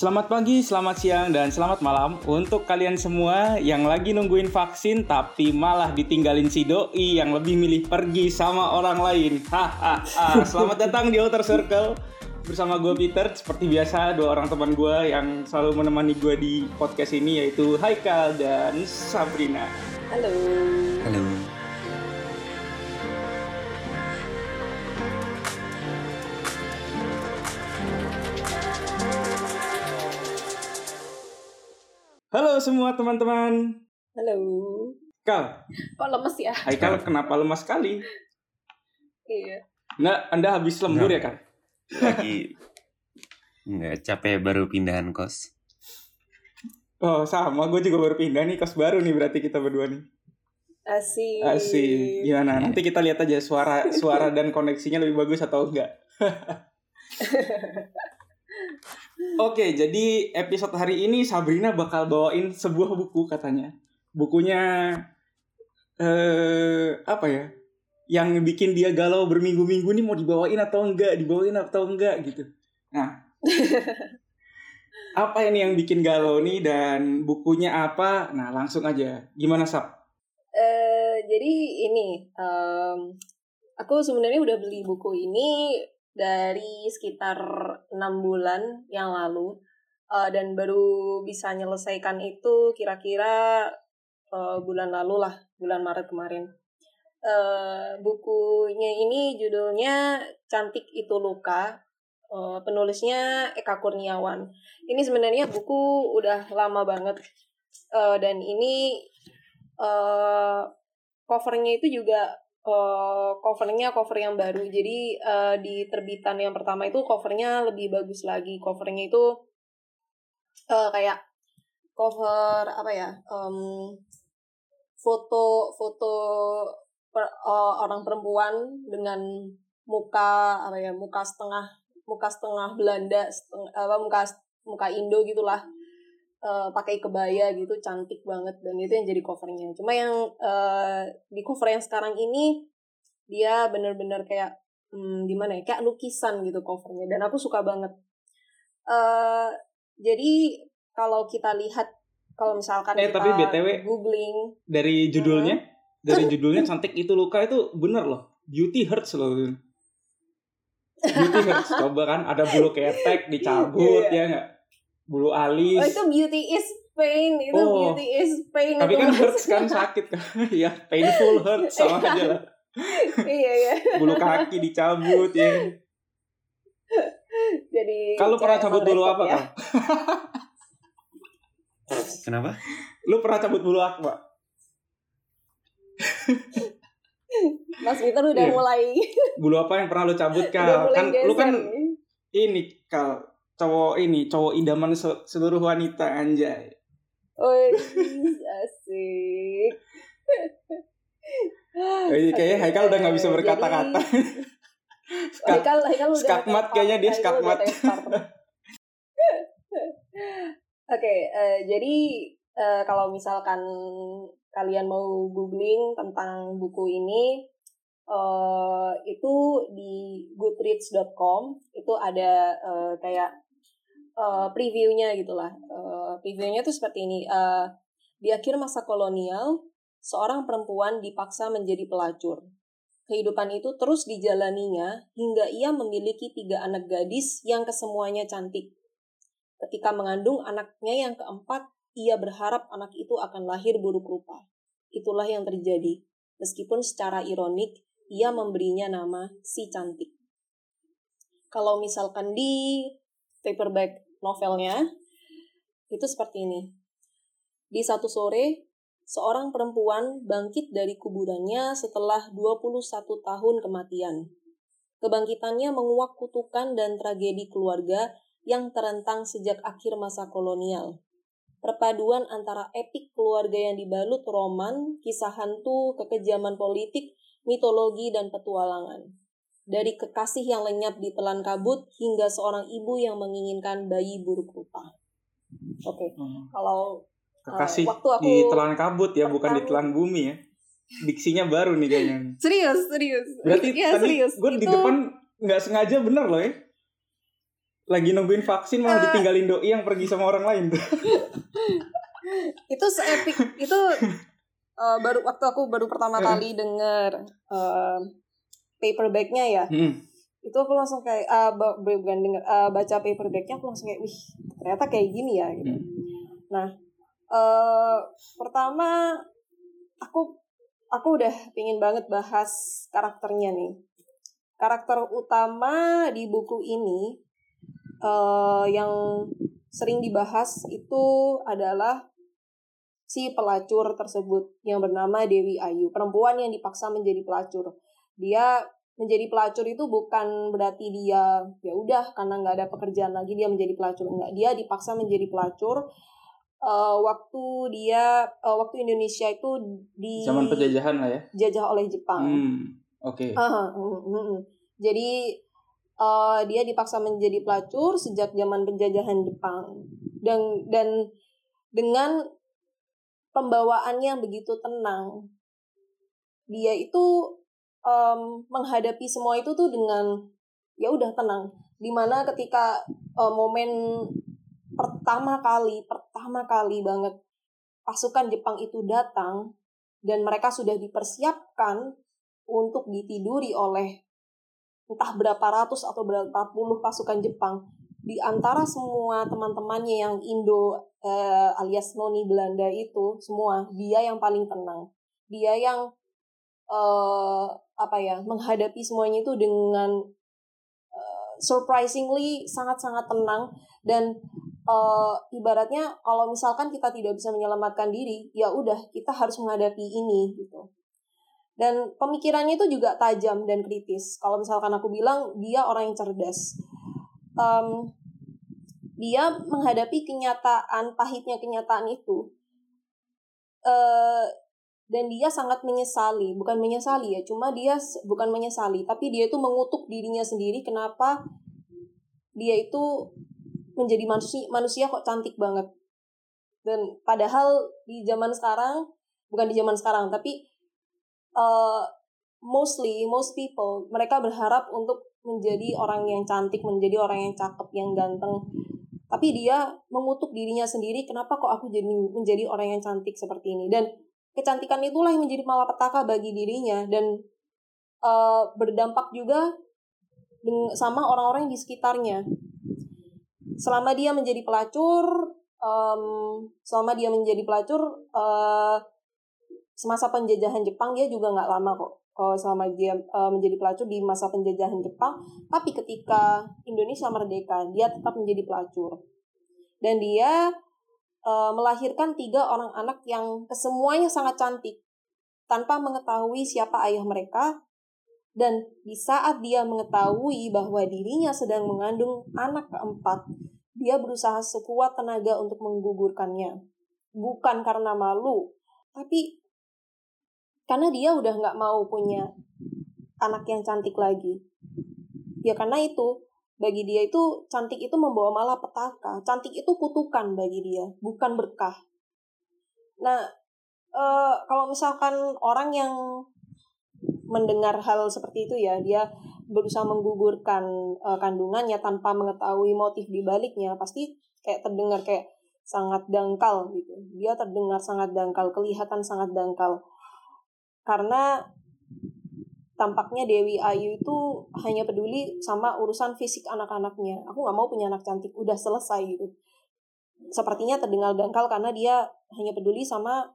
Selamat pagi, selamat siang, dan selamat malam untuk kalian semua yang lagi nungguin vaksin tapi malah ditinggalin si doi yang lebih milih pergi sama orang lain. Hahaha. Selamat datang di Outer Circle bersama gue Peter. Seperti biasa dua orang teman gue yang selalu menemani gue di podcast ini yaitu Haikal dan Sabrina. Halo. Halo. Semua teman-teman. Halo. Kal, Kok lemes ya? Haikal kenapa lemas sekali? Iya. Nggak, Anda habis lembur ya kan? Lagi nggak capek baru pindahan kos. Oh sama, gue juga baru pindah nih kos baru nih berarti kita berdua nih. Asik. Asik. Gimana? Nanti kita lihat aja suara suara dan koneksinya lebih bagus atau enggak. Oke, jadi episode hari ini Sabrina bakal bawain sebuah buku katanya. Bukunya eh apa ya? Yang bikin dia galau berminggu-minggu nih mau dibawain atau enggak, dibawain atau enggak gitu. Nah, apa ini yang bikin galau nih dan bukunya apa? Nah, langsung aja. Gimana, Sab? Eh, jadi ini, em, aku sebenarnya udah beli buku ini dari sekitar enam bulan yang lalu Eh, dan baru bisa menyelesaikan itu kira-kira eh, bulan lalu lah, bulan Maret kemarin. Eh, bukunya ini judulnya Cantik Itu Luka. Eh, penulisnya Eka Kurniawan. Ini sebenarnya buku udah lama banget Eh, dan ini eh covernya itu juga eh covernya cover yang baru. Jadi eh, di terbitan yang pertama itu covernya lebih bagus lagi. Covernya itu eh, kayak cover apa ya? em, foto foto per- eh, orang perempuan dengan muka apa ya? Muka setengah muka setengah Belanda, setengah, apa muka muka Indo gitulah eh, pakai kebaya gitu cantik banget dan itu yang jadi covernya. Cuma yang eh, di cover yang sekarang ini dia bener-bener kayak hmm, gimana ya kayak lukisan gitu covernya dan aku suka banget. Eh jadi kalau kita lihat kalau misalkan Eh, kita tapi BTW googling dari judulnya dari judulnya cantik itu luka itu bener loh. Beauty hurts loh. Beauty hurts coba kan ada bulu ketek dicabut Iya. ya nggak bulu oh alis itu beauty is pain itu Oh. beauty is pain tapi kan hurts kan sakit kan. Ya painful hurts sama aja lah. Iya iya. Bulu kaki dicabut ya jadi kalau pernah cabut bulu apa ya. kan Kenapa? lu pernah cabut bulu apa Mas Peter udah Iya. mulai. Bulu apa yang pernah lu cabut mulai kan lu kan ini kal cowok ini cowok idaman se- seluruh wanita anjay Oh, asik. Jadi kayaknya Haikal udah nggak bisa berkata-kata. Skat- Haikal, Haikal udah skakmat kayaknya dia skakmat. Oke, eh, jadi eh, kalau misalkan kalian mau googling tentang buku ini, eh, itu di goodreads.com itu ada eh, kayak eh, previewnya gitulah. Eh, previewnya tuh seperti ini. Eh, di akhir masa kolonial, seorang perempuan dipaksa menjadi pelacur. Kehidupan itu terus dijalaninya hingga ia memiliki tiga anak gadis yang kesemuanya cantik. Ketika mengandung anaknya yang keempat, ia berharap anak itu akan lahir buruk rupa. Itulah yang terjadi. Meskipun secara ironik, ia memberinya nama si cantik. Kalau misalkan di paperback novelnya, itu seperti ini. Di satu sore, seorang perempuan bangkit dari kuburannya setelah 21 tahun kematian. Kebangkitannya menguak kutukan dan tragedi keluarga yang terentang sejak akhir masa kolonial. Perpaduan antara epik keluarga yang dibalut roman, kisah hantu, kekejaman politik, mitologi, dan petualangan. Dari kekasih yang lenyap di telan kabut hingga seorang ibu yang menginginkan bayi buruk rupa. Oke, kalau Kekasih waktu aku di telan kabut ya, bukan di telan bumi ya. Diksinya baru nih kayaknya. serius serius Berarti ya tadi serius gue di depan nggak sengaja bener loh ya. lagi nungguin vaksin malah ditinggalin doi yang pergi sama orang lain tuh. itu seepik itu uh, baru waktu aku baru pertama kali denger uh, paperbacknya ya Hmm. itu aku langsung kayak uh, bukan denger uh, baca paperbacknya aku langsung kayak wih ternyata kayak gini ya gitu Hmm. nah uh, pertama aku aku udah pingin banget bahas karakternya nih karakter utama di buku ini uh, yang sering dibahas itu adalah si pelacur tersebut yang bernama Dewi Ayu, perempuan yang dipaksa menjadi pelacur. Dia menjadi pelacur itu bukan berarti dia ya udah karena nggak ada pekerjaan lagi dia menjadi pelacur enggak dia dipaksa menjadi pelacur eh, waktu dia eh, waktu Indonesia itu di Zaman penjajahan lah ya. jajah oleh Jepang. Hmm. Oke. Ah, mm, mm, mm. Jadi eh, dia dipaksa menjadi pelacur sejak zaman penjajahan Jepang dan dan dengan pembawaannya yang begitu tenang, dia itu em, menghadapi semua itu tuh dengan ya udah tenang. Di mana ketika eh, momen pertama kali, pertama kali banget pasukan Jepang itu datang dan mereka sudah dipersiapkan untuk ditiduri oleh entah berapa ratus atau berapa puluh pasukan Jepang di antara semua teman-temannya yang Indo eh, alias noni Belanda itu semua dia yang paling tenang dia yang eh, apa ya menghadapi semuanya itu dengan eh, surprisingly sangat-sangat tenang dan eh, ibaratnya kalau misalkan kita tidak bisa menyelamatkan diri ya udah kita harus menghadapi ini gitu dan pemikirannya itu juga tajam dan kritis. Kalau misalkan aku bilang dia orang yang cerdas, Em, dia menghadapi kenyataan pahitnya kenyataan itu, eh dan dia sangat menyesali, bukan menyesali ya, cuma dia bukan menyesali, tapi dia itu mengutuk dirinya sendiri kenapa dia itu menjadi manusia manusia kok cantik banget. Dan padahal di zaman sekarang, bukan di zaman sekarang, tapi uh, mostly most people mereka berharap untuk menjadi orang yang cantik, menjadi orang yang cakep, yang ganteng. Tapi dia mengutuk dirinya sendiri, kenapa kok aku jadi menjadi orang yang cantik seperti ini? Dan kecantikan itulah yang menjadi malapetaka bagi dirinya dan uh, berdampak juga sama orang-orang di sekitarnya. Selama dia menjadi pelacur, em, selama dia menjadi pelacur, eh, semasa penjajahan Jepang dia juga nggak lama kok kalau selama dia eh, menjadi pelacur di masa penjajahan Jepang tapi ketika Indonesia merdeka dia tetap menjadi pelacur dan dia eh, melahirkan tiga orang anak yang kesemuanya sangat cantik tanpa mengetahui siapa ayah mereka dan di saat dia mengetahui bahwa dirinya sedang mengandung anak keempat dia berusaha sekuat tenaga untuk menggugurkannya bukan karena malu tapi karena dia udah nggak mau punya anak yang cantik lagi. Ya karena itu bagi dia itu cantik itu membawa malapetaka. Cantik itu kutukan bagi dia, bukan berkah. Nah, eh, kalau misalkan orang yang mendengar hal seperti itu ya, dia berusaha menggugurkan eh, kandungannya tanpa mengetahui motif di baliknya, pasti kayak terdengar kayak sangat dangkal gitu. Dia terdengar sangat dangkal, kelihatan sangat dangkal karena tampaknya Dewi Ayu itu hanya peduli sama urusan fisik anak-anaknya. Aku nggak mau punya anak cantik, udah selesai gitu. Sepertinya terdengar dangkal karena dia hanya peduli sama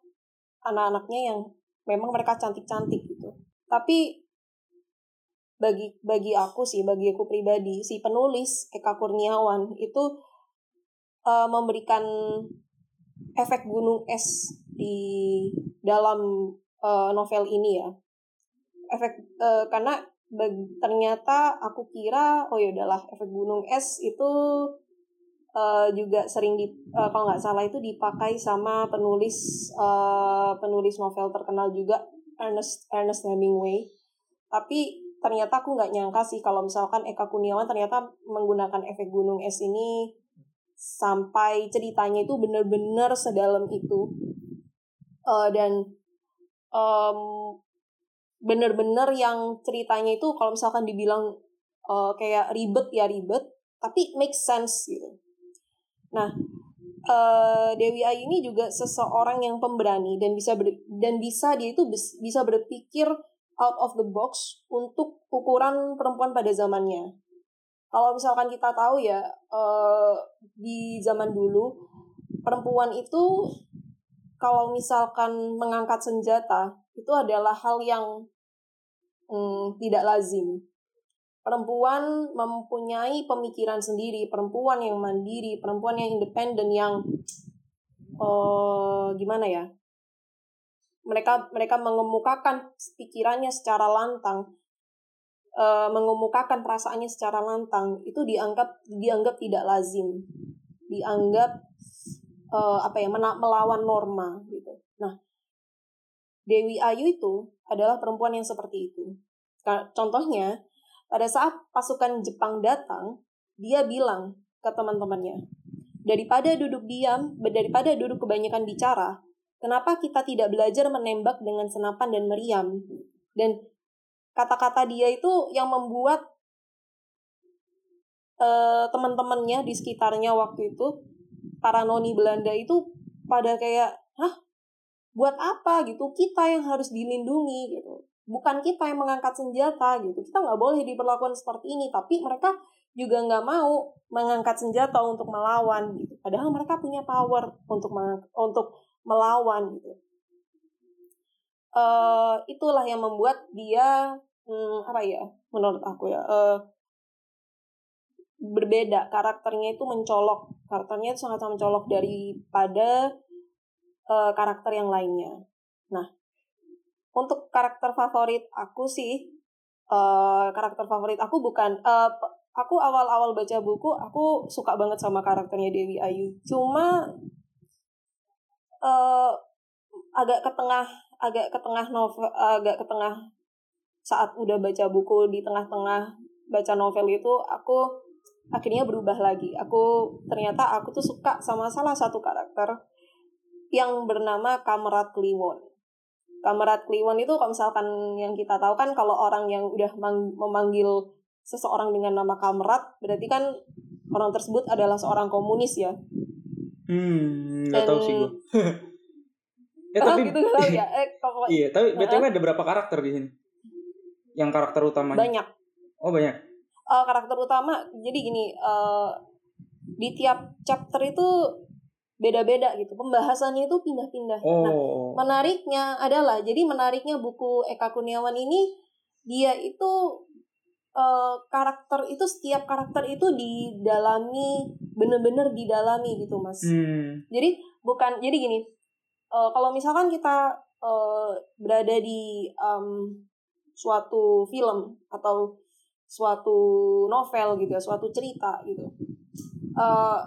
anak-anaknya yang memang mereka cantik-cantik gitu. Tapi bagi bagi aku sih, bagi aku pribadi, si penulis Eka Kurniawan itu eh, memberikan efek gunung es di dalam eh, novel ini ya efek eh, karena bag- ternyata aku kira oh ya udahlah efek gunung es itu eh, juga sering di eh, kalau nggak salah itu dipakai sama penulis eh, penulis novel terkenal juga Ernest Ernest Hemingway. Tapi ternyata aku nggak nyangka sih kalau misalkan Eka Kurniawan ternyata menggunakan efek gunung es ini sampai ceritanya itu benar-benar sedalam itu. Eh, dan em, bener-bener yang ceritanya itu kalau misalkan dibilang eh, kayak ribet ya ribet tapi make sense gitu. Nah, uh, Dewi Ayu ini juga seseorang yang pemberani dan bisa ber, dan bisa dia itu bisa berpikir out of the box untuk ukuran perempuan pada zamannya. Kalau misalkan kita tahu ya uh, di zaman dulu perempuan itu kalau misalkan mengangkat senjata itu adalah hal yang hmm, tidak lazim. Perempuan mempunyai pemikiran sendiri, perempuan yang mandiri, perempuan yang independen, yang uh, gimana ya? Mereka mereka mengemukakan pikirannya secara lantang, uh, mengemukakan perasaannya secara lantang itu dianggap dianggap tidak lazim, dianggap uh, apa ya melawan norma gitu. Nah, Dewi Ayu itu adalah perempuan yang seperti itu. Contohnya, pada saat pasukan Jepang datang, dia bilang ke teman-temannya, daripada duduk diam, daripada duduk kebanyakan bicara, kenapa kita tidak belajar menembak dengan senapan dan meriam? Dan kata-kata dia itu yang membuat uh, teman-temannya di sekitarnya waktu itu, para noni Belanda itu pada kayak, hah, buat apa gitu? Kita yang harus dilindungi gitu. Bukan kita yang mengangkat senjata gitu. Kita nggak boleh diperlakukan seperti ini. Tapi mereka juga nggak mau mengangkat senjata untuk melawan gitu. Padahal mereka punya power untuk untuk melawan gitu. Uh, itulah yang membuat dia hmm, apa ya menurut aku ya uh, berbeda. Karakternya itu mencolok. Karakternya itu sangat sangat mencolok daripada uh, karakter yang lainnya. Nah untuk karakter favorit aku sih uh, karakter favorit aku bukan uh, aku awal-awal baca buku aku suka banget sama karakternya Dewi Ayu. Cuma uh, agak ke tengah agak ke tengah novel agak ke tengah saat udah baca buku di tengah-tengah baca novel itu aku akhirnya berubah lagi. Aku ternyata aku tuh suka sama salah satu karakter yang bernama Kamrat Kliwon Kamerat Kliwon itu kalau misalkan yang kita tahu kan kalau orang yang udah memanggil seseorang dengan nama Kamerat berarti kan orang tersebut adalah seorang komunis ya. Hmm, nggak tahu sih gue. eh, tapi gitu gak tahu ya. Eh, kalau, iya, tapi btw ada berapa karakter di sini? Yang karakter utamanya? Banyak. Oh banyak. Uh, karakter utama jadi gini uh, di tiap chapter itu beda-beda gitu. Pembahasannya itu pindah-pindah. Nah, oh. Nah, menariknya adalah jadi menariknya buku Eka Kurniawan ini dia itu uh, karakter itu setiap karakter itu didalami bener-bener didalami gitu mas. Hmm. Jadi bukan jadi gini uh, kalau misalkan kita uh, berada di um, suatu film atau suatu novel gitu ya, suatu cerita gitu. Uh,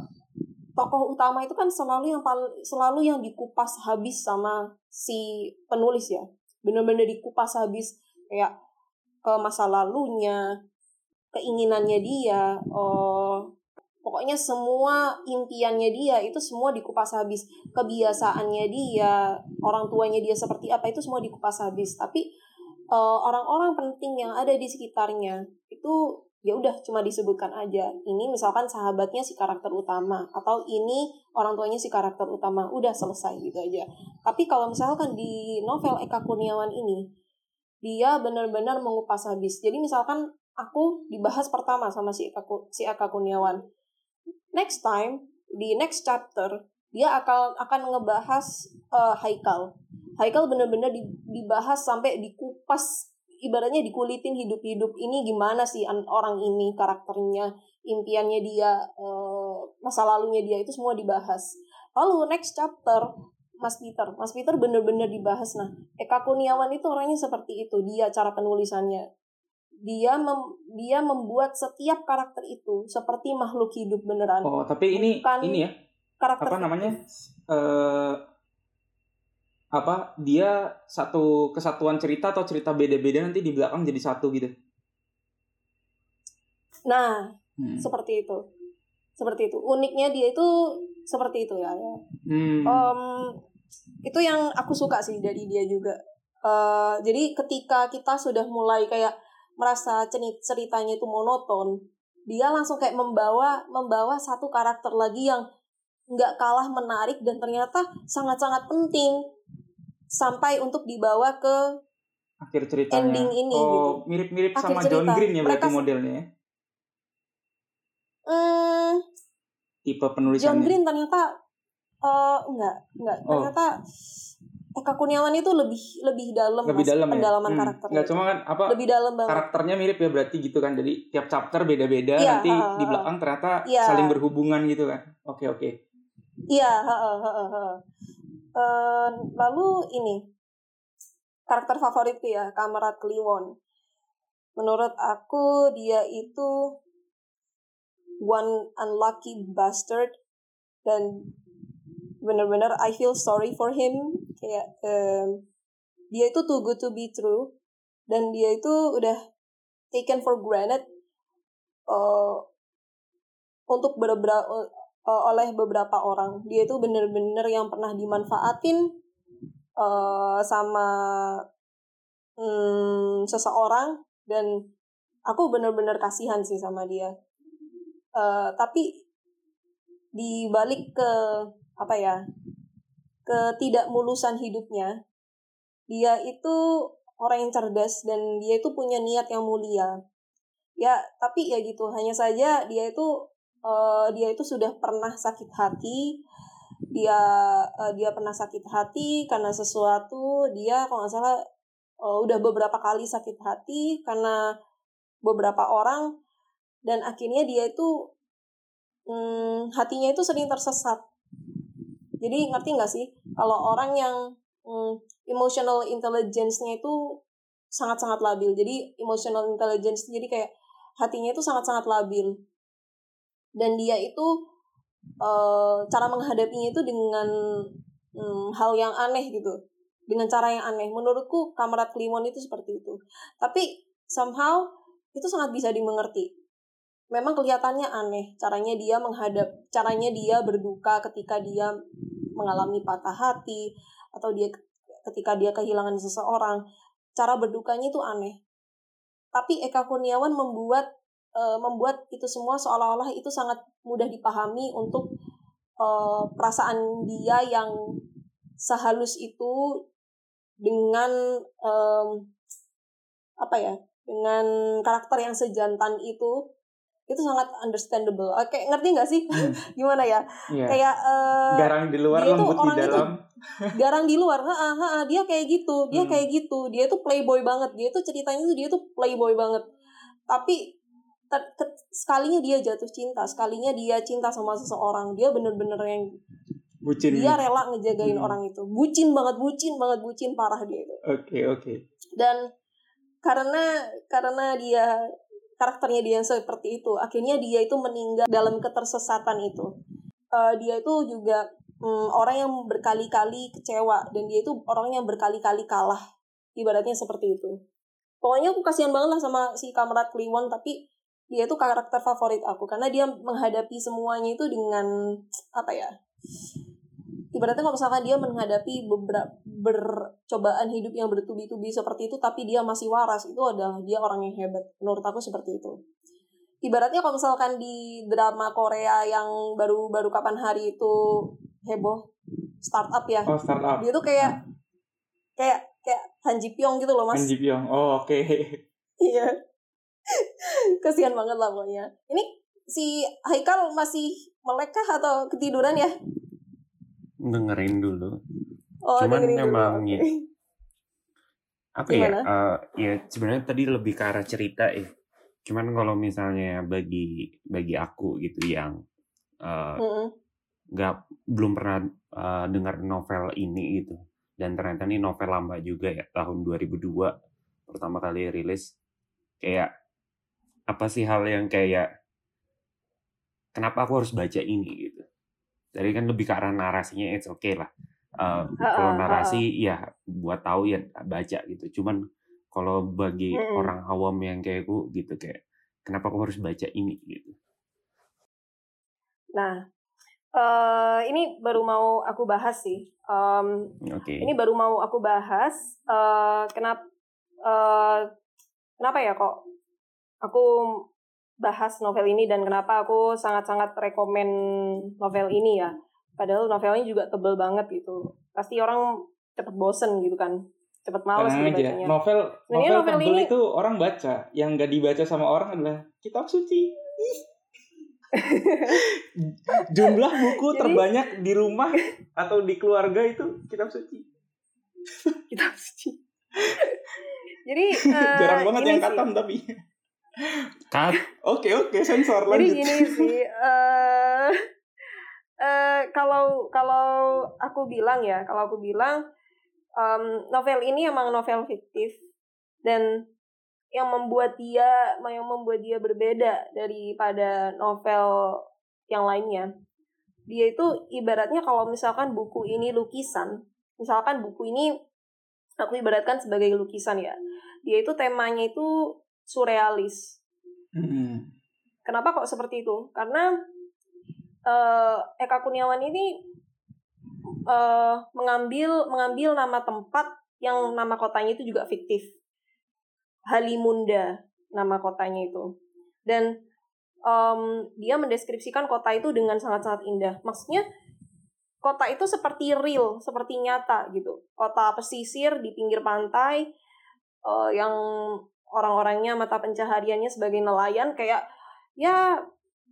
tokoh utama itu kan selalu yang selalu yang dikupas habis sama si penulis ya. Benar-benar dikupas habis kayak ke masa lalunya keinginannya dia oh pokoknya semua impiannya dia itu semua dikupas habis. Kebiasaannya dia orang tuanya dia seperti apa itu semua dikupas habis. Tapi eh, orang-orang uh, penting yang ada di sekitarnya itu ya udah cuma disebutkan aja. Ini misalkan sahabatnya si karakter utama atau ini orang tuanya si karakter utama udah selesai gitu aja. Tapi kalau misalkan di novel Eka Kurniawan ini dia benar-benar mengupas habis. Jadi misalkan aku dibahas pertama sama si Eka, si Eka Kurniawan. Next time di next chapter dia akan akan ngebahas uh, Haikal. Haikal benar-benar dibahas sampai dikupas ibaratnya dikulitin hidup-hidup ini gimana sih orang ini karakternya impiannya dia uh, masa lalunya dia itu semua dibahas. Lalu next chapter Mas Peter. Mas Peter bener-bener dibahas. Nah Eka Kurniawan itu orangnya seperti itu dia cara penulisannya. Dia mem, dia membuat setiap karakter itu seperti makhluk hidup beneran. Oh tapi ini Bukan ini ya karakter apa namanya uh, apa dia satu kesatuan cerita atau cerita beda-beda nanti di belakang jadi satu gitu. Nah, hmm. seperti itu. Seperti itu. Uniknya dia itu seperti itu ya. Hmm. Um, itu yang aku suka sih dari dia juga. Uh, jadi ketika kita sudah mulai kayak merasa ceritanya itu monoton, dia langsung kayak membawa membawa satu karakter lagi yang nggak kalah menarik dan ternyata sangat-sangat penting sampai untuk dibawa ke akhir ceritanya ending ini oh gitu. mirip-mirip sama cerita. John Green ya berarti Mereka- modelnya ya? hmm, tipe John penulisannya Green ternyata eh enggak enggak Oh. ternyata Eka Kurniawan itu lebih lebih dalam lebih mas, dalam ya pendalaman Hmm. karakternya nggak itu. cuma kan apa lebih dalam banget karakternya mirip ya berarti gitu kan jadi tiap chapter beda-beda Iya, nanti ha, ha, di belakang ternyata Iya. saling berhubungan gitu kan oke oke Iya, heeh, heeh, heeh. Eh, lalu ini karakter favoritku ya, Kamerat Kliwon. Menurut aku dia itu one unlucky bastard dan bener-bener I feel sorry for him kayak em, dia itu too good to be true dan dia itu udah taken for granted eh, untuk beberapa uh, oleh beberapa orang. Dia itu bener-bener yang pernah dimanfaatin uh, sama hmm, seseorang dan aku bener-bener kasihan sih sama dia. Uh, tapi di balik ke apa ya ketidakmulusan hidupnya, dia itu orang yang cerdas dan dia itu punya niat yang mulia. Ya, tapi ya gitu. Hanya saja dia itu eh, dia itu sudah pernah sakit hati. Dia eh, dia pernah sakit hati karena sesuatu. Dia kalau nggak salah eh, udah beberapa kali sakit hati karena beberapa orang. Dan akhirnya dia itu hmm, hatinya itu sering tersesat. Jadi ngerti nggak sih? Kalau orang yang hmm, emotional intelligence-nya itu sangat-sangat labil. Jadi emotional intelligence jadi kayak hatinya itu sangat-sangat labil dan dia itu eh, cara menghadapinya itu dengan hmm, hal yang aneh gitu. Dengan cara yang aneh. Menurutku kamerat Kliwon itu seperti itu. Tapi somehow itu sangat bisa dimengerti. Memang kelihatannya aneh. Caranya dia menghadap caranya dia berduka ketika dia mengalami patah hati atau dia ketika dia kehilangan seseorang. Cara berdukanya itu aneh. Tapi Eka Kurniawan membuat eh, membuat itu semua seolah-olah itu sangat mudah dipahami untuk eh, perasaan dia yang sehalus itu dengan em, apa ya dengan karakter yang sejantan itu itu sangat understandable. Oke, ngerti nggak sih Hmm. gimana ya? Iya. Kayak eh, garang di luar dia lembut di orang itu dalam garang di luar ha, ha, ha, dia kayak gitu dia Hmm. kayak gitu dia tuh playboy banget dia tuh ceritanya tuh dia tuh playboy banget tapi ter- ke- sekalinya dia jatuh cinta sekalinya dia cinta sama seseorang dia bener-bener yang bucin. dia rela ngejagain Hmm. orang itu. Bucin banget bucin banget bucin parah dia itu. Oke oke. Dan karena karena dia karakternya dia yang seperti itu akhirnya dia itu meninggal dalam ketersesatan itu. Eh, dia itu juga mm, orang yang berkali-kali kecewa dan dia itu orang yang berkali-kali kalah. Ibaratnya seperti itu. Pokoknya aku kasihan banget lah sama si Kamrat Kliwon tapi dia itu karakter favorit aku karena dia menghadapi semuanya itu dengan apa ya ibaratnya kalau misalkan dia menghadapi beberapa bercobaan hidup yang bertubi-tubi seperti itu tapi dia masih waras itu adalah dia orang yang hebat. Menurut aku seperti itu. Ibaratnya kalau misalkan di drama Korea yang baru-baru kapan hari itu heboh startup ya oh startup. dia tuh kayak kayak kayak Han Ji Pyong gitu loh mas. Han Ji Pyong. Oh oke. Iya kasihan banget lah pokoknya. Ini si Haikal masih melek kah atau ketiduran ya? Dengerin dulu. Oh Cuman dengerin emang ya. apa Gimana? ya eh, ya sebenarnya tadi lebih ke arah cerita ya. Cuman kalau misalnya bagi bagi aku gitu yang eh, nggak belum pernah eh, dengar novel ini gitu. Dan ternyata ini novel lama juga ya tahun 2002 pertama kali rilis. Kayak apa sih hal yang kayak kenapa aku harus baca ini gitu jadi kan lebih ke arah narasinya it's okay lah Eh, kalau narasi ya buat tahu ya baca gitu cuman kalau bagi Mm-mm. orang awam yang kayak aku gitu kayak kenapa aku harus baca ini gitu Nah, eh ini baru mau aku bahas sih. Em, oke ini baru mau aku bahas. eh kenapa? eh kenapa ya kok? Aku bahas novel ini dan kenapa aku sangat-sangat rekomen novel ini ya. Padahal novelnya juga tebel banget gitu. Pasti orang cepet bosen gitu kan. Cepet males Tenang gitu aja. bacanya. Novel Nah, novel, novel tebel ini- itu orang baca. Yang nggak dibaca sama orang adalah kitab suci. Jumlah buku Jadi- terbanyak di rumah atau di keluarga itu kitab suci. Kitab suci. Jadi eh, Jarang banget yang sih. katam tapi. Cut. Oke oke sensor Jadi lanjut. gini sih, eh eh, kalau kalau aku bilang ya, kalau aku bilang em, novel ini emang novel fiktif dan yang membuat dia yang membuat dia berbeda daripada novel yang lainnya. Dia itu ibaratnya kalau misalkan buku ini lukisan, misalkan buku ini aku ibaratkan sebagai lukisan ya. Dia itu temanya itu surrealis. Hmm. Kenapa kok seperti itu? Karena eh, Eka Kurniawan ini eh, mengambil mengambil nama tempat yang nama kotanya itu juga fiktif. Halimunda nama kotanya itu. Dan em, dia mendeskripsikan kota itu dengan sangat-sangat indah. Maksudnya kota itu seperti real, seperti nyata gitu. Kota pesisir di pinggir pantai eh, yang orang-orangnya mata pencahariannya sebagai nelayan kayak ya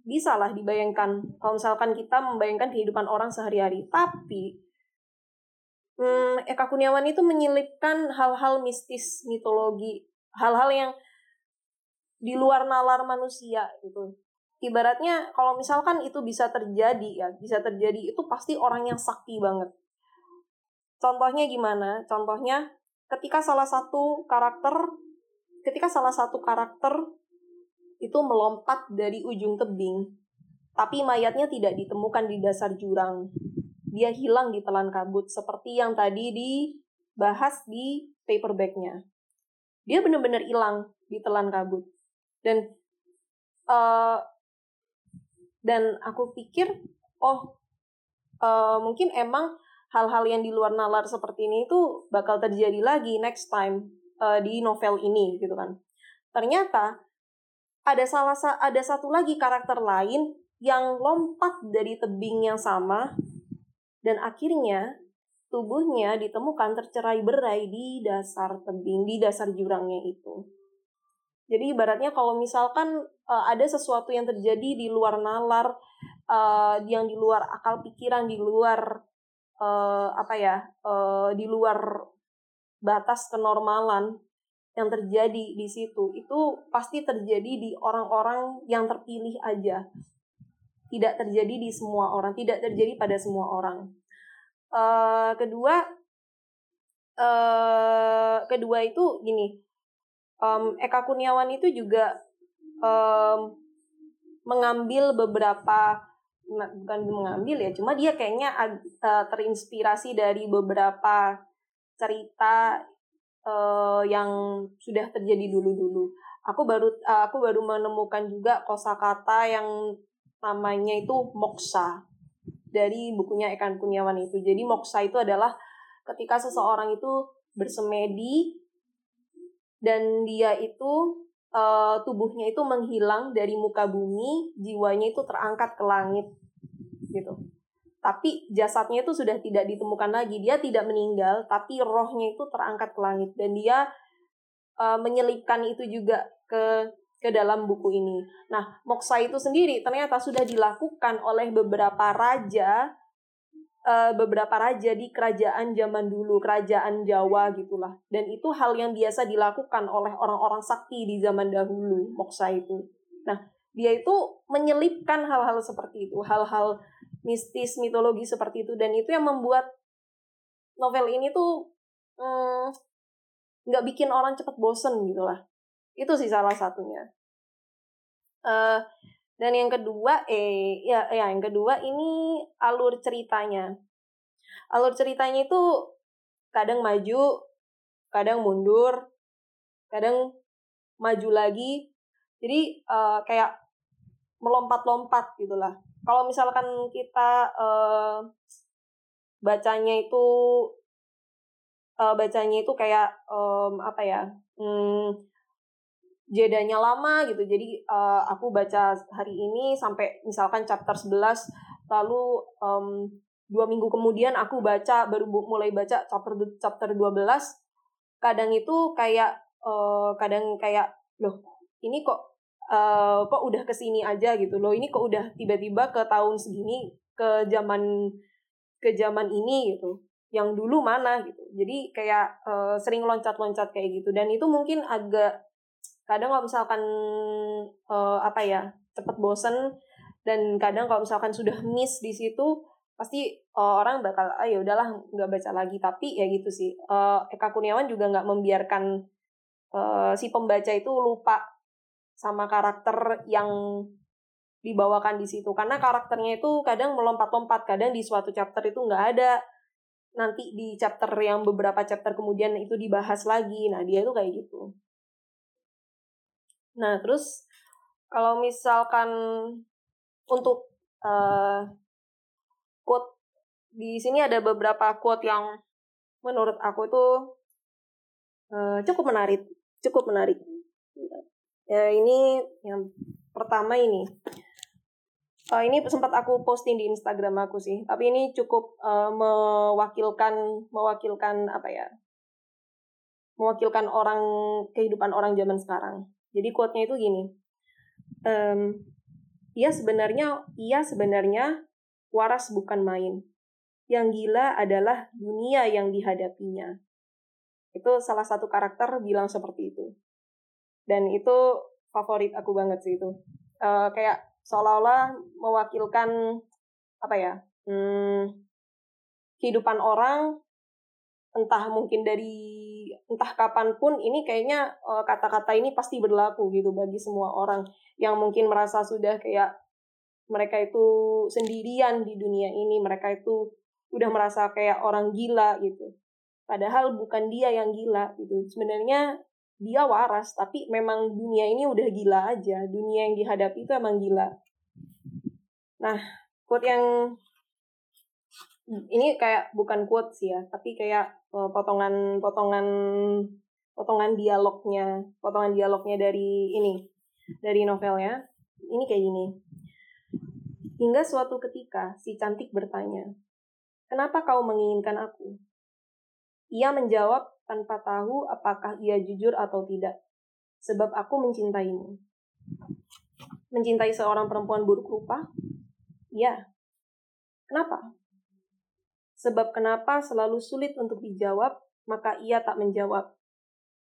bisa lah dibayangkan. Kalau misalkan kita membayangkan kehidupan orang sehari-hari. Tapi hmm, Eka Kurniawan itu menyelipkan hal-hal mistis mitologi hal-hal yang di luar nalar manusia gitu. Ibaratnya kalau misalkan itu bisa terjadi ya bisa terjadi itu pasti orang yang sakti banget. Contohnya gimana? Contohnya ketika salah satu karakter ketika salah satu karakter itu melompat dari ujung tebing, tapi mayatnya tidak ditemukan di dasar jurang. Dia hilang di telan kabut, seperti yang tadi dibahas di paperbacknya. Dia benar-benar hilang di telan kabut. Dan eh, dan aku pikir, oh eh, mungkin emang hal-hal yang di luar nalar seperti ini itu bakal terjadi lagi next time eh, di novel ini gitu kan. Ternyata ada salah sa- ada satu lagi karakter lain yang lompat dari tebing yang sama dan akhirnya tubuhnya ditemukan tercerai-berai di dasar tebing, di dasar jurangnya itu. Jadi ibaratnya kalau misalkan eh, ada sesuatu yang terjadi di luar nalar, eh, yang di luar akal pikiran, di luar eh, apa ya, eh, di luar batas kenormalan yang terjadi di situ itu pasti terjadi di orang-orang yang terpilih aja. Tidak terjadi di semua orang tidak terjadi pada semua orang. Eh, kedua eh kedua itu gini em, Eka Kurniawan itu juga em, mengambil beberapa bukan mengambil ya cuma dia kayaknya eh, terinspirasi dari beberapa cerita eh, yang sudah terjadi dulu-dulu. Aku baru eh, aku baru menemukan juga kosakata yang namanya itu moksa dari bukunya Ekan Kurniawan itu. Jadi moksa itu adalah ketika seseorang itu bersemedi dan dia itu eh, tubuhnya itu menghilang dari muka bumi, jiwanya itu terangkat ke langit gitu tapi jasadnya itu sudah tidak ditemukan lagi. Dia tidak meninggal, tapi rohnya itu terangkat ke langit dan dia uh, menyelipkan itu juga ke ke dalam buku ini. Nah, moksa itu sendiri ternyata sudah dilakukan oleh beberapa raja uh, beberapa raja di kerajaan zaman dulu, kerajaan Jawa gitulah. Dan itu hal yang biasa dilakukan oleh orang-orang sakti di zaman dahulu, moksa itu. Nah, dia itu menyelipkan hal-hal seperti itu, hal-hal mistis mitologi seperti itu. Dan itu yang membuat novel ini tuh hmm, nggak bikin orang cepet bosen gitu lah. Itu sih salah satunya. Eh, dan yang kedua eh ya ya yang kedua ini alur ceritanya. Alur ceritanya itu kadang maju kadang mundur kadang maju lagi. Jadi eh, kayak melompat-lompat gitulah kalau misalkan kita eh, bacanya itu eh, bacanya itu kayak em, apa ya hmm, jedanya lama gitu. Jadi uh, aku baca hari ini sampai misalkan chapter 11 lalu um, dua minggu kemudian aku baca baru mulai baca chapter chapter 12 kadang itu kayak uh, kadang kayak loh ini kok uh, kok udah ke sini aja gitu loh. Ini kok udah tiba-tiba ke tahun segini ke zaman ke zaman ini gitu. Yang dulu mana gitu. Jadi kayak uh, sering loncat-loncat kayak gitu. Dan itu mungkin agak kadang kalau misalkan uh, apa ya cepet bosen dan kadang kalau misalkan sudah miss di situ pasti uh, orang bakal ah ya udahlah nggak baca lagi. Tapi ya gitu sih uh, Eka Kurniawan juga nggak membiarkan uh, si pembaca itu lupa sama karakter yang dibawakan di situ. Karena karakternya itu kadang melompat-lompat kadang di suatu chapter itu nggak ada. Nanti di chapter yang beberapa chapter kemudian itu dibahas lagi. Nah dia itu kayak gitu. Nah terus kalau misalkan untuk uh, quote di sini ada beberapa quote yang menurut aku itu uh, cukup menarik cukup menarik ya ini yang pertama ini. Uh, ini sempat aku posting di Instagram aku sih tapi ini cukup uh, mewakilkan mewakilkan apa ya? Mewakilkan orang kehidupan orang zaman sekarang. Jadi quote-nya itu gini um, ia sebenarnya ia sebenarnya waras bukan main. Yang gila adalah dunia yang dihadapinya. Itu salah satu karakter bilang seperti itu dan itu favorit aku banget sih itu. Uh, kayak seolah-olah mewakilkan apa ya hmm, kehidupan orang entah mungkin dari entah kapan pun ini kayaknya eh, kata-kata ini pasti berlaku gitu bagi semua orang yang mungkin merasa sudah kayak mereka itu sendirian di dunia ini mereka itu udah merasa kayak orang gila gitu. Padahal bukan dia yang gila gitu. Sebenarnya dia waras tapi memang dunia ini udah gila aja. Dunia yang dihadapi itu emang gila. Nah quote yang ini kayak bukan quote sih ya tapi kayak uh, potongan potongan potongan dialognya potongan dialognya dari ini dari novelnya. Ini kayak gini. Hingga suatu ketika si cantik bertanya kenapa kau menginginkan aku ia menjawab tanpa tahu apakah ia jujur atau tidak. Sebab aku mencintaimu. Mencintai seorang perempuan buruk rupa? Ya. Kenapa? Sebab kenapa selalu sulit untuk dijawab, maka ia tak menjawab.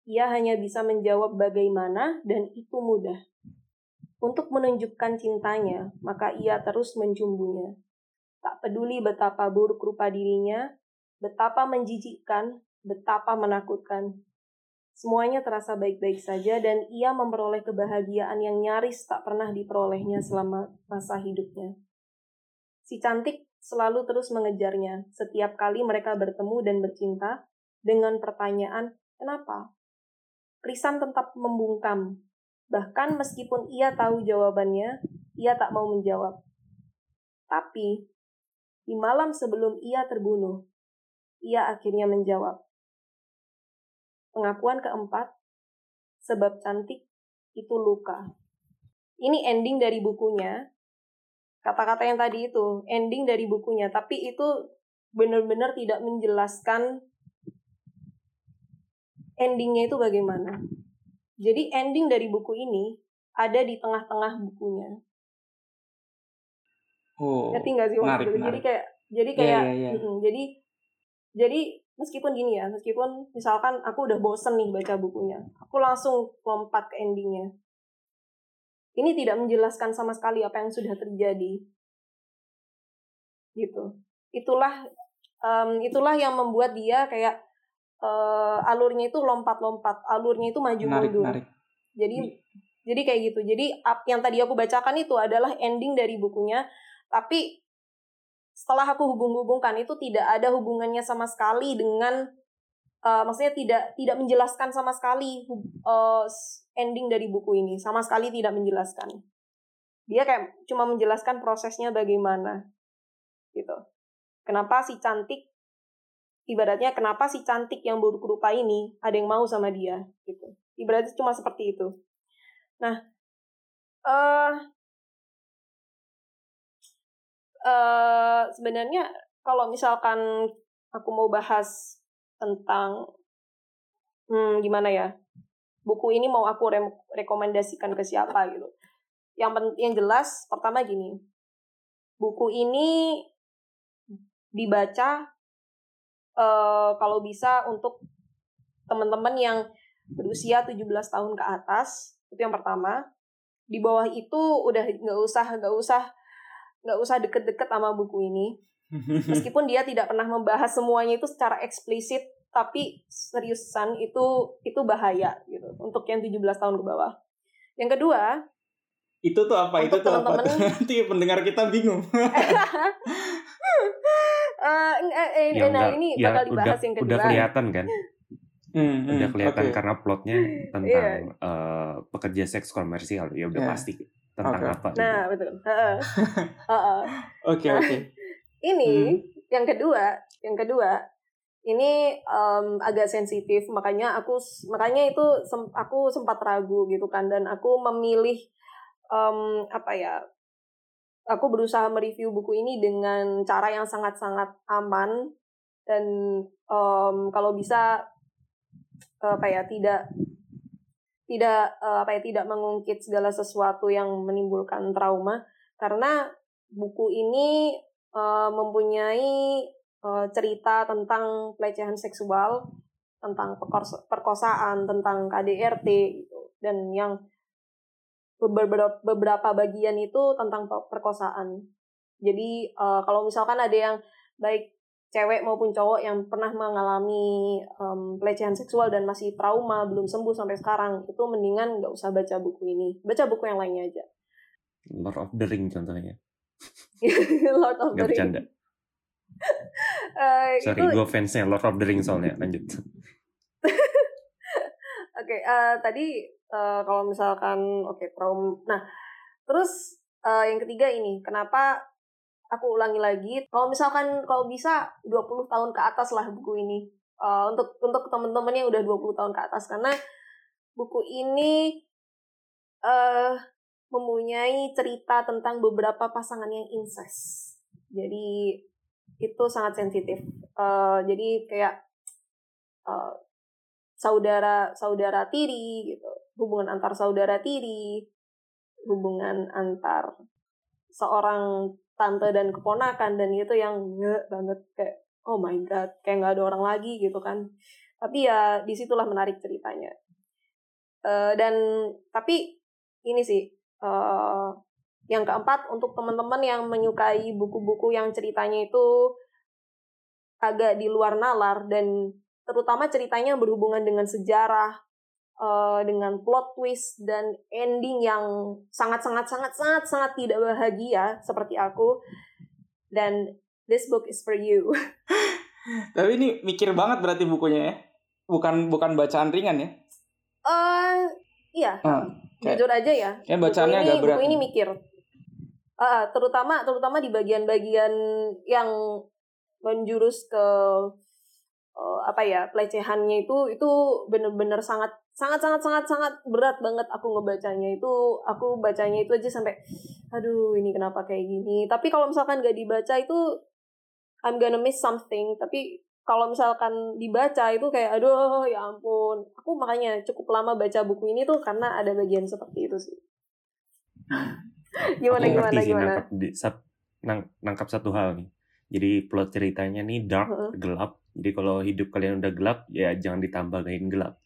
Ia hanya bisa menjawab bagaimana dan itu mudah. Untuk menunjukkan cintanya, maka ia terus mencumbunya. Tak peduli betapa buruk rupa dirinya, betapa menjijikkan, betapa menakutkan. Semuanya terasa baik-baik saja dan ia memperoleh kebahagiaan yang nyaris tak pernah diperolehnya selama masa hidupnya. Si cantik selalu terus mengejarnya setiap kali mereka bertemu dan bercinta dengan pertanyaan, "Kenapa?" Risan tetap membungkam. Bahkan meskipun ia tahu jawabannya, ia tak mau menjawab. Tapi, di malam sebelum ia terbunuh, ia akhirnya menjawab, Pengakuan keempat, sebab cantik itu luka. Ini ending dari bukunya. Kata-kata yang tadi itu, ending dari bukunya. Tapi itu benar-benar tidak menjelaskan endingnya itu bagaimana. Jadi ending dari buku ini ada di tengah-tengah bukunya. Oh. Ngerti nggak sih waktu itu? Jadi kayak jadi iya, kayak yeah, yeah, yeah. Mm, jadi jadi meskipun gini ya, meskipun misalkan aku udah bosen nih baca bukunya, aku langsung lompat ke endingnya. Ini tidak menjelaskan sama sekali apa yang sudah terjadi. Gitu. Itulah um, itulah yang membuat dia kayak uh, alurnya itu lompat-lompat, alurnya itu maju mundur. Jadi hmm. jadi kayak gitu. Jadi yang tadi aku bacakan itu adalah ending dari bukunya, tapi setelah aku hubung-hubungkan itu tidak ada hubungannya sama sekali dengan uh, maksudnya tidak tidak menjelaskan sama sekali uh, ending dari buku ini. Sama sekali tidak menjelaskan. Dia kayak cuma menjelaskan prosesnya bagaimana gitu. Kenapa si cantik ibaratnya kenapa si cantik yang buruk rupa ini ada yang mau sama dia gitu. Ibaratnya cuma seperti itu. Nah, uh, uh, sebenarnya kalau misalkan aku mau bahas tentang hmm, gimana ya buku ini mau aku re rekomendasikan ke siapa gitu. Yang yang jelas pertama gini buku ini dibaca uh, kalau bisa untuk teman-teman yang berusia 17 tahun ke atas itu yang pertama. Di bawah itu udah nggak usah nggak usah nggak usah deket-deket sama buku ini. Meskipun dia tidak pernah membahas semuanya itu secara eksplisit tapi seriusan itu itu bahaya gitu. Untuk yang 17 tahun ke bawah. Yang kedua itu tuh apa? Itu tuh apa? nanti pendengar kita bingung. Uh, eh, eh, ya, nah enggak, ini ya, bakal dibahas udah, yang kedua. udah kelihatan kan? Hmm, udah kelihatan okay. karena plotnya tentang yeah. Iya. uh, pekerja seks komersial. Ya udah yeah. pasti tentang okay. apa nah gitu. betul oke oke ini hmm. yang kedua yang kedua ini um, agak sensitif makanya aku makanya itu sem, aku sempat ragu gitu kan dan aku memilih um, apa ya aku berusaha mereview buku ini dengan cara yang sangat-sangat aman dan um, kalau bisa apa ya tidak tidak apa ya tidak mengungkit segala sesuatu yang menimbulkan trauma karena buku ini uh, mempunyai uh, cerita tentang pelecehan seksual tentang perkosaan tentang KDRT gitu dan yang beberapa beberapa bagian itu tentang perkosaan. Jadi uh, kalau misalkan ada yang baik cewek maupun cowok yang pernah mengalami um, pelecehan seksual dan masih trauma belum sembuh sampai sekarang itu mendingan nggak usah baca buku ini. Baca buku yang lainnya aja. Lord of the Ring contohnya. Lord of the Ring. Uh, sorry itu... gue fansnya Lord of the Ring soalnya lanjut. Oke okay, uh, tadi uh, kalau misalkan oke okay, trauma nah terus uh, yang ketiga ini kenapa aku ulangi lagi kalau misalkan kalau bisa 20 tahun ke atas lah buku ini. Uh, untuk untuk teman-teman yang udah 20 tahun ke atas. Karena buku ini uh, mempunyai cerita tentang beberapa pasangan yang incest. Jadi itu sangat sensitif. Uh, jadi kayak uh, saudara saudara tiri gitu. Hubungan antar saudara tiri, hubungan antar seorang tante dan keponakan dan itu yang nge banget kayak oh my god kayak nggak ada orang lagi gitu kan. Tapi ya di situlah menarik ceritanya. Uh, dan tapi ini sih uh, yang keempat untuk teman-teman yang menyukai buku-buku yang ceritanya itu agak di luar nalar dan terutama ceritanya berhubungan dengan sejarah uh, dengan plot twist dan ending yang sangat sangat sangat sangat sangat tidak bahagia seperti aku dan this book is for you. Tapi ini mikir banget berarti bukunya ya. Bukan bukan bacaan ringan ya? Eh uh, iya. Uh, kayak, Jujur aja ya. Ya bacaannya buku ini, agak berat. Buku ini mikir. Uh, terutama terutama di bagian-bagian yang menjurus ke uh, apa ya pelecehannya itu itu benar-benar sangat sangat sangat sangat sangat berat banget aku ngebacanya itu. Aku bacanya itu aja sampai aduh ini kenapa kayak gini? Tapi kalau misalkan gak dibaca itu I'm gonna miss something. Tapi kalau misalkan dibaca itu kayak aduh ya ampun. Aku makanya cukup lama baca buku ini tuh karena ada bagian seperti itu sih. Gimana aku gimana gimana nangkap, di, sat, nang, nangkap satu hal nih. Jadi plot ceritanya nih dark uh -huh. gelap jadi kalau hidup kalian udah gelap ya jangan ditambahin gelap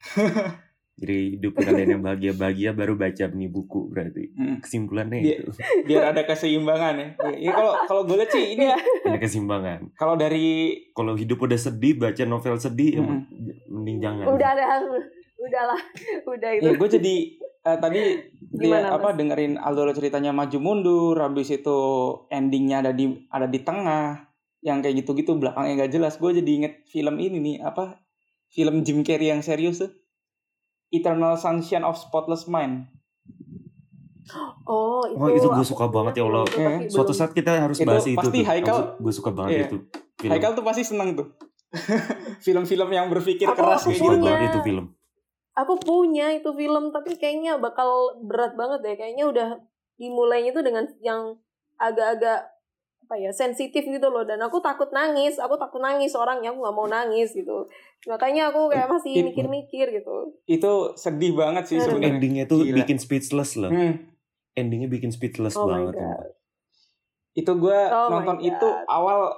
Jadi hidup kalian yang bahagia-bahagia baru baca nih buku berarti. Hmm. Kesimpulannya biar, itu. Biar ada keseimbangan ya. Ya kalau kalau gue lihat sih ini iya. ada keseimbangan. Kalau dari kalau hidup udah sedih baca novel sedih ya hmm. ya mending jangan. Udah ada udahlah udah itu. Ya gue jadi uh, tadi dia apa mas? dengerin Aldo ceritanya maju mundur habis itu endingnya ada di ada di tengah yang kayak gitu-gitu belakangnya gak jelas gue jadi inget film ini nih apa film Jim Carrey yang serius tuh Eternal Sunshine of Spotless Mind Oh, itu, oh, itu gue suka banget ya Allah. Yeah. Suatu saat kita harus bahas itu. Pasti tuh. Haikal, gue suka banget yeah. itu. Film. Haikal tuh pasti seneng tuh. Film-film yang berpikir Aku keras kayak gitu. banget itu film. aku punya itu film tapi kayaknya bakal berat banget deh kayaknya udah dimulainya tuh dengan yang agak-agak apa ya sensitif gitu loh dan aku takut nangis aku takut nangis orangnya aku nggak mau nangis gitu makanya aku kayak masih It- mikir-mikir gitu Itu sedih banget sih sebenarnya. endingnya tuh Gila. bikin speechless loh Hmm. endingnya bikin speechless oh banget Itu gue Oh nonton itu awal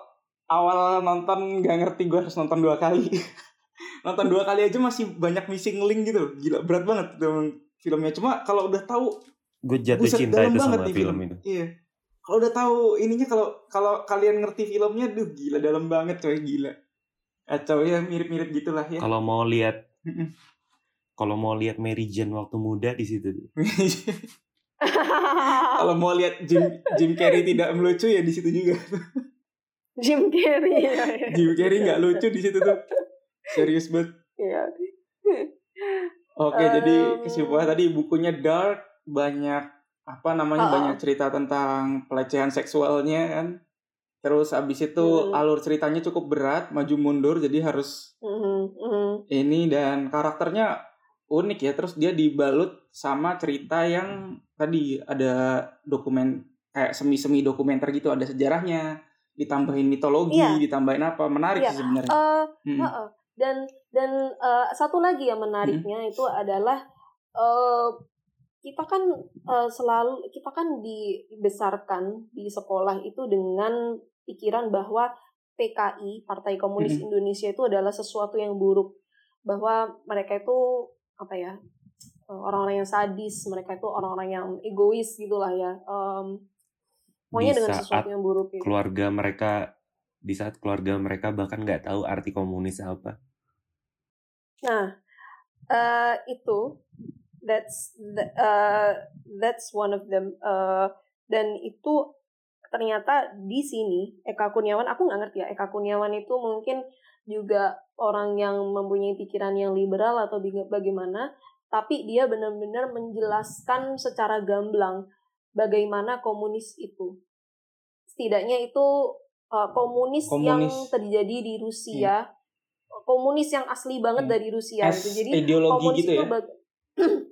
awal nonton gak ngerti gue harus nonton dua kali. nonton dua kali aja masih banyak missing link gitu. Gila berat banget tuh filmnya. Cuma kalau udah tahu gue jatuh cinta itu sama nih film itu Iya. Kalau udah tahu ininya kalau kalau kalian ngerti filmnya, duh gila dalam banget coy gila. Atau ya mirip-mirip gitulah ya. kalau mau lihat kalau mau lihat Mary Jane waktu muda di situ tuh. kalau mau lihat Jim Jim Carrey tidak melucu ya di situ juga. Jim Carrey Jim Carrey nggak lucu di situ tuh. Serius banget. Iya. Oke, Em. jadi kesimpulan tadi bukunya dark, banyak apa namanya Oh, banyak cerita tentang pelecehan seksualnya kan. Terus abis itu Hmm. alur ceritanya cukup berat, maju mundur jadi harus Mhm, mhm. ini dan karakternya unik ya. Terus dia dibalut sama cerita yang tadi ada dokumen kayak semi-semi dokumenter gitu, ada sejarahnya, ditambahin mitologi, Iya. ditambahin apa, menarik Iya. sih sebenarnya. Eh, Hmm. Heeh. dan dan eh, satu lagi yang menariknya itu adalah eh, kita kan eh, selalu kita kan dibesarkan di sekolah itu dengan pikiran bahwa PKI Partai Komunis Mm-mm. Indonesia itu adalah sesuatu yang buruk bahwa mereka itu apa ya eh, orang-orang yang sadis mereka itu orang-orang yang egois gitulah ya pokoknya Di dengan sesuatu yang buruk gitu. keluarga mereka di saat keluarga mereka bahkan nggak tahu arti komunis apa Nah, eh itu that's the- eh, that's one of them. Eh, dan itu ternyata di sini Eka Kurniawan, aku nggak ngerti ya Eka Kurniawan itu mungkin juga orang yang mempunyai pikiran yang liberal atau bagaimana, tapi dia benar-benar menjelaskan secara gamblang bagaimana komunis itu. Setidaknya itu eh, komunis, yang Komunis. terjadi di Rusia, komunis yang asli banget Hmm. dari Rusia As gitu. Jadi ideologi komunis gitu itu ya.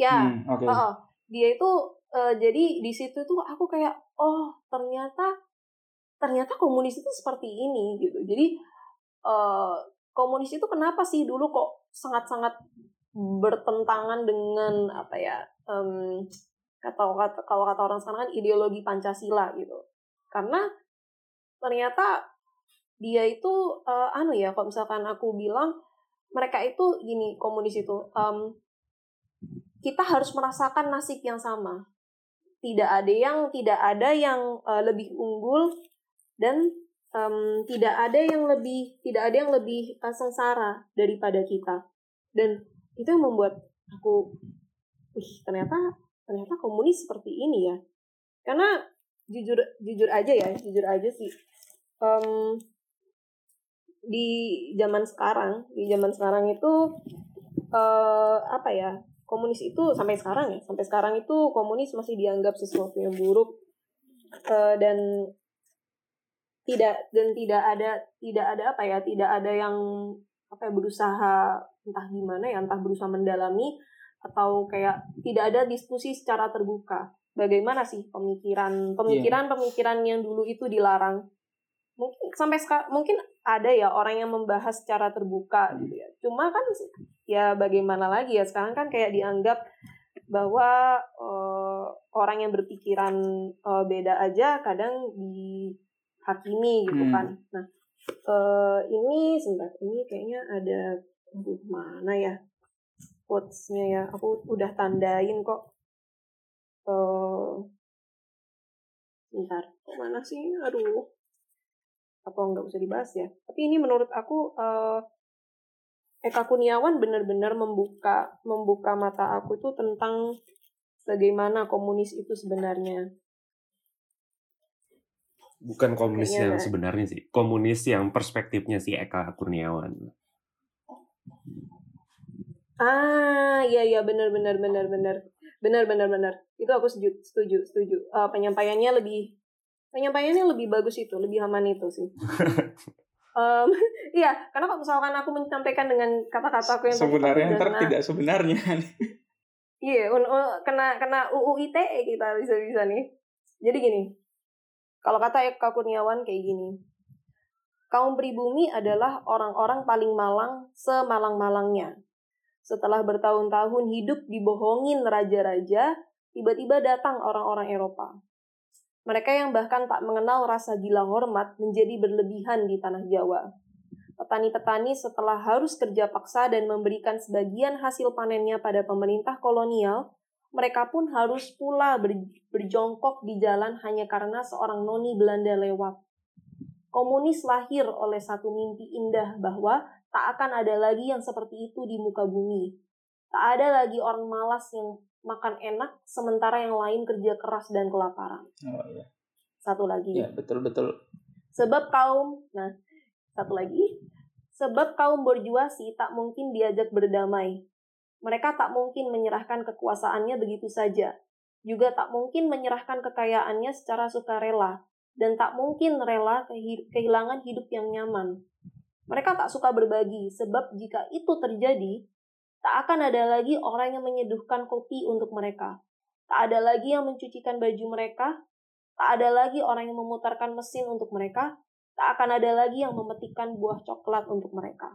ya, Hmm, Oke. Heeh. dia itu eh, jadi di situ tuh aku kayak oh ternyata ternyata komunis itu seperti ini gitu jadi eh, komunis itu kenapa sih dulu kok sangat-sangat bertentangan dengan apa ya em, kata kata kalau kata orang sekarang kan ideologi pancasila gitu karena ternyata dia itu eh, anu ya kalau misalkan aku bilang mereka itu gini komunis itu em, kita harus merasakan nasib yang sama. Tidak ada yang tidak ada yang eh, lebih unggul dan em, tidak ada yang lebih tidak ada yang lebih eh, sengsara daripada kita. Dan itu yang membuat aku, ih ternyata ternyata komunis seperti ini ya. Karena jujur jujur aja ya, jujur aja sih. em, di zaman sekarang, di zaman sekarang itu eh apa ya? Komunis itu sampai sekarang ya. Sampai sekarang itu komunis masih dianggap sesuatu yang buruk. Eh, dan tidak dan tidak ada tidak ada apa ya tidak ada yang apa ya berusaha entah gimana ya entah berusaha mendalami atau kayak tidak ada diskusi secara terbuka. Bagaimana sih pemikiran pemikiran pemikiran yang dulu itu dilarang? Mungkin sampai mungkin ada ya orang yang membahas secara terbuka gitu ya. Cuma kan ya bagaimana lagi ya sekarang kan kayak dianggap bahwa eh, orang yang berpikiran eh, beda aja kadang dihakimi gitu Hmm. kan. Nah eh, ini sebentar ini kayaknya ada aduh mana ya quotes-nya ya aku udah tandain kok. Eh bentar mana sih aduh apa nggak usah dibahas ya? Tapi ini menurut aku eh, Eka Kurniawan benar-benar membuka membuka mata aku itu tentang bagaimana komunis itu sebenarnya. Bukan komunis Kayaknya yang sebenarnya sih komunis yang perspektifnya si Eka Kurniawan. Ah iya iya benar benar benar benar. Benar benar benar. Itu aku setuju setuju setuju. Eh, penyampaiannya lebih penyampaiannya lebih bagus itu lebih aman itu sih Um, iya, karena kalau misalkan aku menyampaikan dengan kata-kata aku yang sebenarnya ntar tidak sebenarnya. Iya, yeah, kena kena UU ITE kita bisa-bisa nih. Jadi gini, kalau kata Eka Kurniawan kayak gini, kaum pribumi adalah orang-orang paling malang semalang-malangnya. Setelah bertahun-tahun hidup dibohongin raja-raja, tiba-tiba datang orang-orang Eropa. Mereka yang bahkan tak mengenal rasa gila hormat menjadi berlebihan di tanah Jawa. Petani-petani setelah harus kerja paksa dan memberikan sebagian hasil panennya pada pemerintah kolonial, mereka pun harus pula berjongkok di jalan hanya karena seorang noni Belanda lewat. Komunis lahir oleh satu mimpi indah bahwa tak akan ada lagi yang seperti itu di muka bumi. Tak ada lagi orang malas yang makan enak sementara yang lain kerja keras dan kelaparan. Oh iya. Satu lagi. Ya, betul betul. Sebab kaum, nah, satu lagi. Sebab kaum borjuasi tak mungkin diajak berdamai. Mereka tak mungkin menyerahkan kekuasaannya begitu saja. Juga tak mungkin menyerahkan kekayaannya secara sukarela. Dan tak mungkin rela kehilangan hidup yang nyaman. Mereka tak suka berbagi, sebab jika itu terjadi, tak akan ada lagi orang yang menyeduhkan kopi untuk mereka. Tak ada lagi yang mencucikan baju mereka. Tak ada lagi orang yang memutarkan mesin untuk mereka tak akan ada lagi yang memetikkan buah coklat untuk mereka.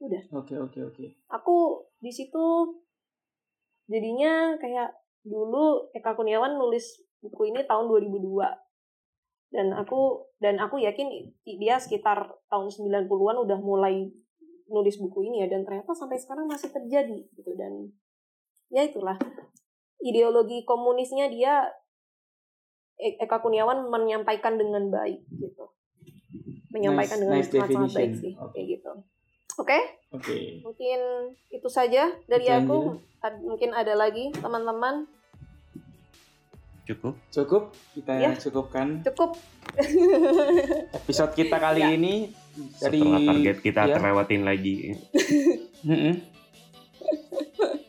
Udah. Oke, oke, oke. Aku di situ jadinya kayak dulu Eka Kurniawan nulis buku ini tahun 2002. Dan aku dan aku yakin dia sekitar tahun 90-an udah mulai nulis buku ini ya dan ternyata sampai sekarang masih terjadi gitu dan ya itulah ideologi komunisnya dia E-, Eka Kuniawan menyampaikan dengan baik gitu. Menyampaikan nice, dengan nice sangat, baik sih okay. kayak gitu. Oke? Okay? Oke. Okay. Mungkin itu saja dari itu aku. Mungkin ada lagi teman-teman. Cukup. Cukup. Kita ya. cukupkan. Cukup. Episode kita kali ya. ini dari Setelah target kita ya. terlewatin lagi.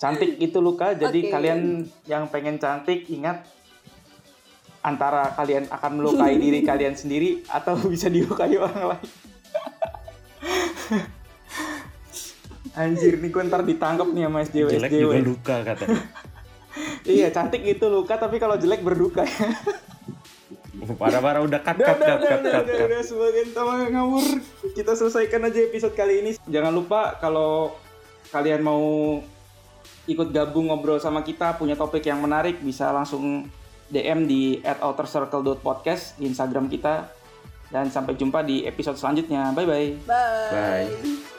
cantik itu luka. Jadi okay. kalian yang pengen cantik ingat antara kalian akan melukai diri kalian sendiri atau bisa dilukai orang lain. Anjir nih gue ntar ditangkap nih sama SJW Jelek SJW. juga luka katanya. iya cantik itu luka tapi kalau jelek berduka. Parah-parah udah cut cut cut cut cut. Udah, udah, sebagai ngawur. Kita selesaikan aja episode kali ini. Jangan lupa kalau kalian mau ikut gabung ngobrol sama kita punya topik yang menarik bisa langsung DM di @outercircle.podcast di Instagram kita dan sampai jumpa di episode selanjutnya. Bye bye. Bye. Bye.